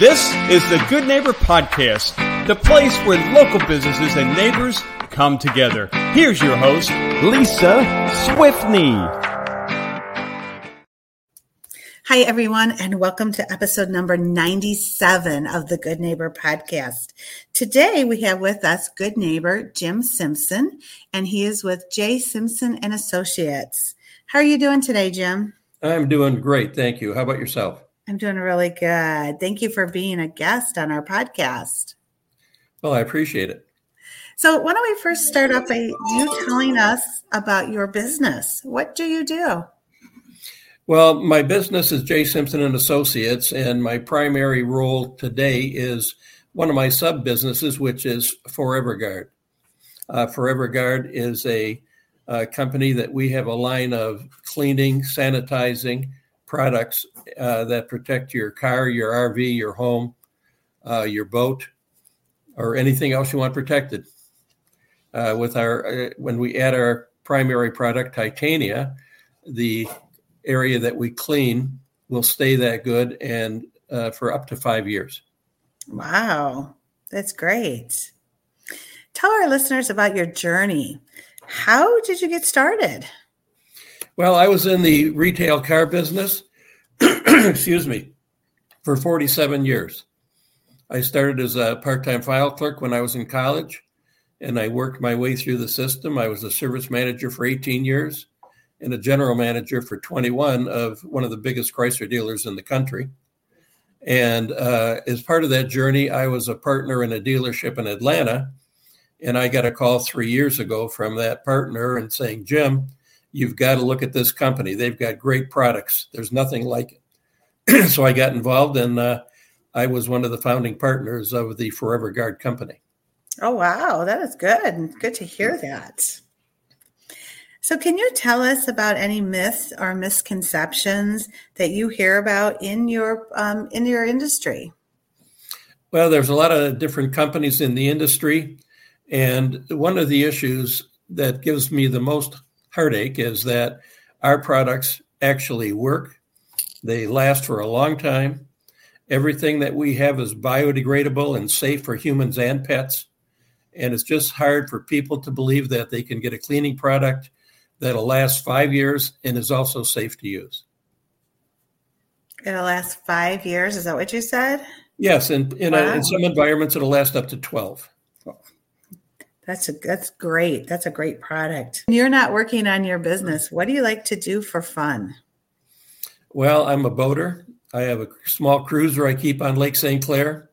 This is the Good Neighbor Podcast, the place where local businesses and neighbors come together. Here's your host, Lisa Swiftney. Hi, everyone, and welcome to episode number 97 of the Good Neighbor podcast. Today, we have with us good neighbor Jim Simpson, and he is with J. Simpson and Associates. How are you doing today, Jim? I'm doing great. Thank you. How about yourself? I'm doing really good. Thank you for being a guest on our podcast. Well, I appreciate it. So, why don't we first start off by you telling us about your business? What do you do? Well, my business is J. Simpson and Associates, and my primary role today is one of my sub businesses, which is Forever Guard. Uh, Forever Guard is a, a company that we have a line of cleaning, sanitizing products uh, that protect your car, your RV, your home, uh, your boat, or anything else you want protected. Uh, with our uh, when we add our primary product, Titania, the area that we clean will stay that good and uh, for up to five years. Wow, that's great. Tell our listeners about your journey. How did you get started? Well, I was in the retail car business, excuse me, for 47 years. I started as a part time file clerk when I was in college, and I worked my way through the system. I was a service manager for 18 years and a general manager for 21 of one of the biggest Chrysler dealers in the country. And uh, as part of that journey, I was a partner in a dealership in Atlanta. And I got a call three years ago from that partner and saying, Jim, you've got to look at this company. They've got great products. There's nothing like it. so I got involved and uh, I was one of the founding partners of the Forever Guard company. Oh, wow. That is good. Good to hear that. So, can you tell us about any myths or misconceptions that you hear about in your um, in your industry? Well, there's a lot of different companies in the industry, and one of the issues that gives me the most heartache is that our products actually work. They last for a long time. Everything that we have is biodegradable and safe for humans and pets. And it's just hard for people to believe that they can get a cleaning product that'll last five years and is also safe to use. It'll last five years. Is that what you said? Yes, and in, wow. in some environments, it'll last up to 12. That's a that's great. That's a great product. You're not working on your business. What do you like to do for fun? Well, I'm a boater. I have a small cruiser I keep on Lake St. Clair.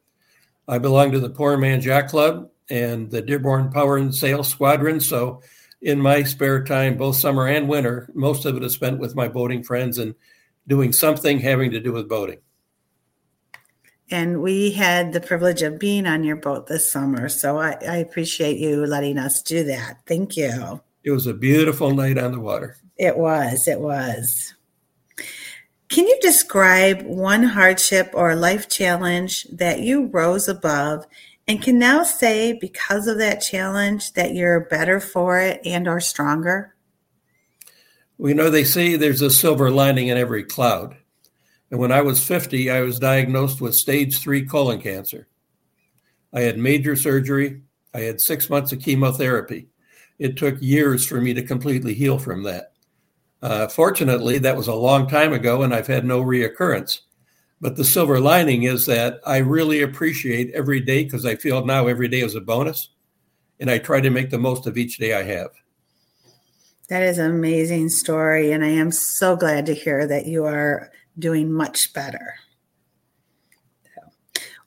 I belong to the Poor Man Jack Club and the Dearborn Power and Sail Squadron. So in my spare time, both summer and winter, most of it is spent with my boating friends and doing something having to do with boating. And we had the privilege of being on your boat this summer. So I, I appreciate you letting us do that. Thank you. It was a beautiful night on the water. It was. It was. Can you describe one hardship or life challenge that you rose above and can now say because of that challenge that you're better for it and are stronger? Well, you know, they say there's a silver lining in every cloud. And when I was 50, I was diagnosed with stage three colon cancer. I had major surgery. I had six months of chemotherapy. It took years for me to completely heal from that. Uh, fortunately, that was a long time ago, and I've had no reoccurrence. But the silver lining is that I really appreciate every day because I feel now every day is a bonus. And I try to make the most of each day I have. That is an amazing story. And I am so glad to hear that you are doing much better.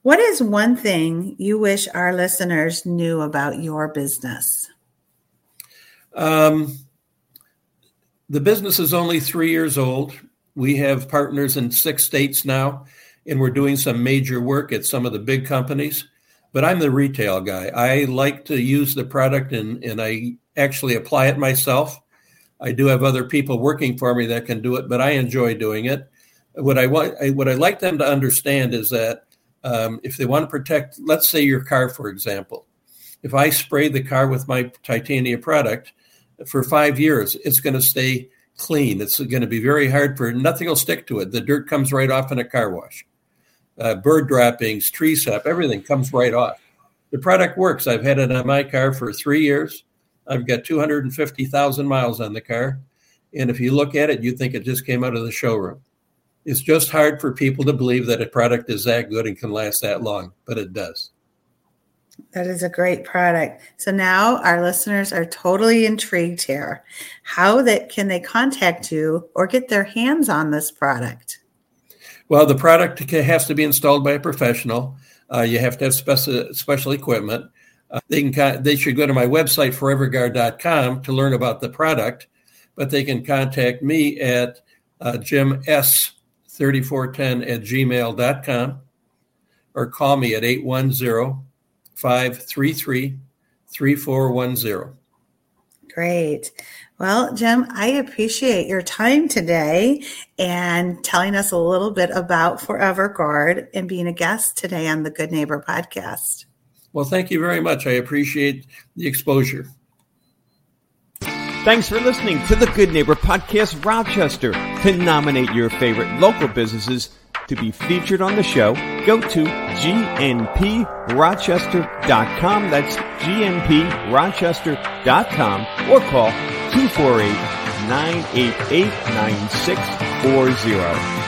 What is one thing you wish our listeners knew about your business? Um, the business is only three years old. We have partners in six states now, and we're doing some major work at some of the big companies. But I'm the retail guy. I like to use the product and, and I actually apply it myself. I do have other people working for me that can do it, but I enjoy doing it. What I want, what I like them to understand is that um, if they want to protect, let's say your car, for example, if I spray the car with my Titania product for five years, it's going to stay clean. It's going to be very hard for nothing will stick to it. The dirt comes right off in a car wash. uh, bird droppings, tree sap, everything comes right off. The product works. I've had it on my car for three years. I've got 250,000 miles on the car. And if you look at it, you think it just came out of the showroom. It's just hard for people to believe that a product is that good and can last that long, but it does. That is a great product. So now our listeners are totally intrigued here. How that can they contact you or get their hands on this product? Well, the product has to be installed by a professional. Uh, you have to have special special equipment. Uh, they can they should go to my website foreverguard.com to learn about the product, but they can contact me at uh, Jim S 3410 at gmail.com or call me at 810 533 3410. Great. Well, Jim, I appreciate your time today and telling us a little bit about Forever Guard and being a guest today on the Good Neighbor podcast. Well, thank you very much. I appreciate the exposure. Thanks for listening to the Good Neighbor Podcast Rochester. To nominate your favorite local businesses to be featured on the show, go to gnprochester.com. That's gnprochester.com or call 248 988 9640.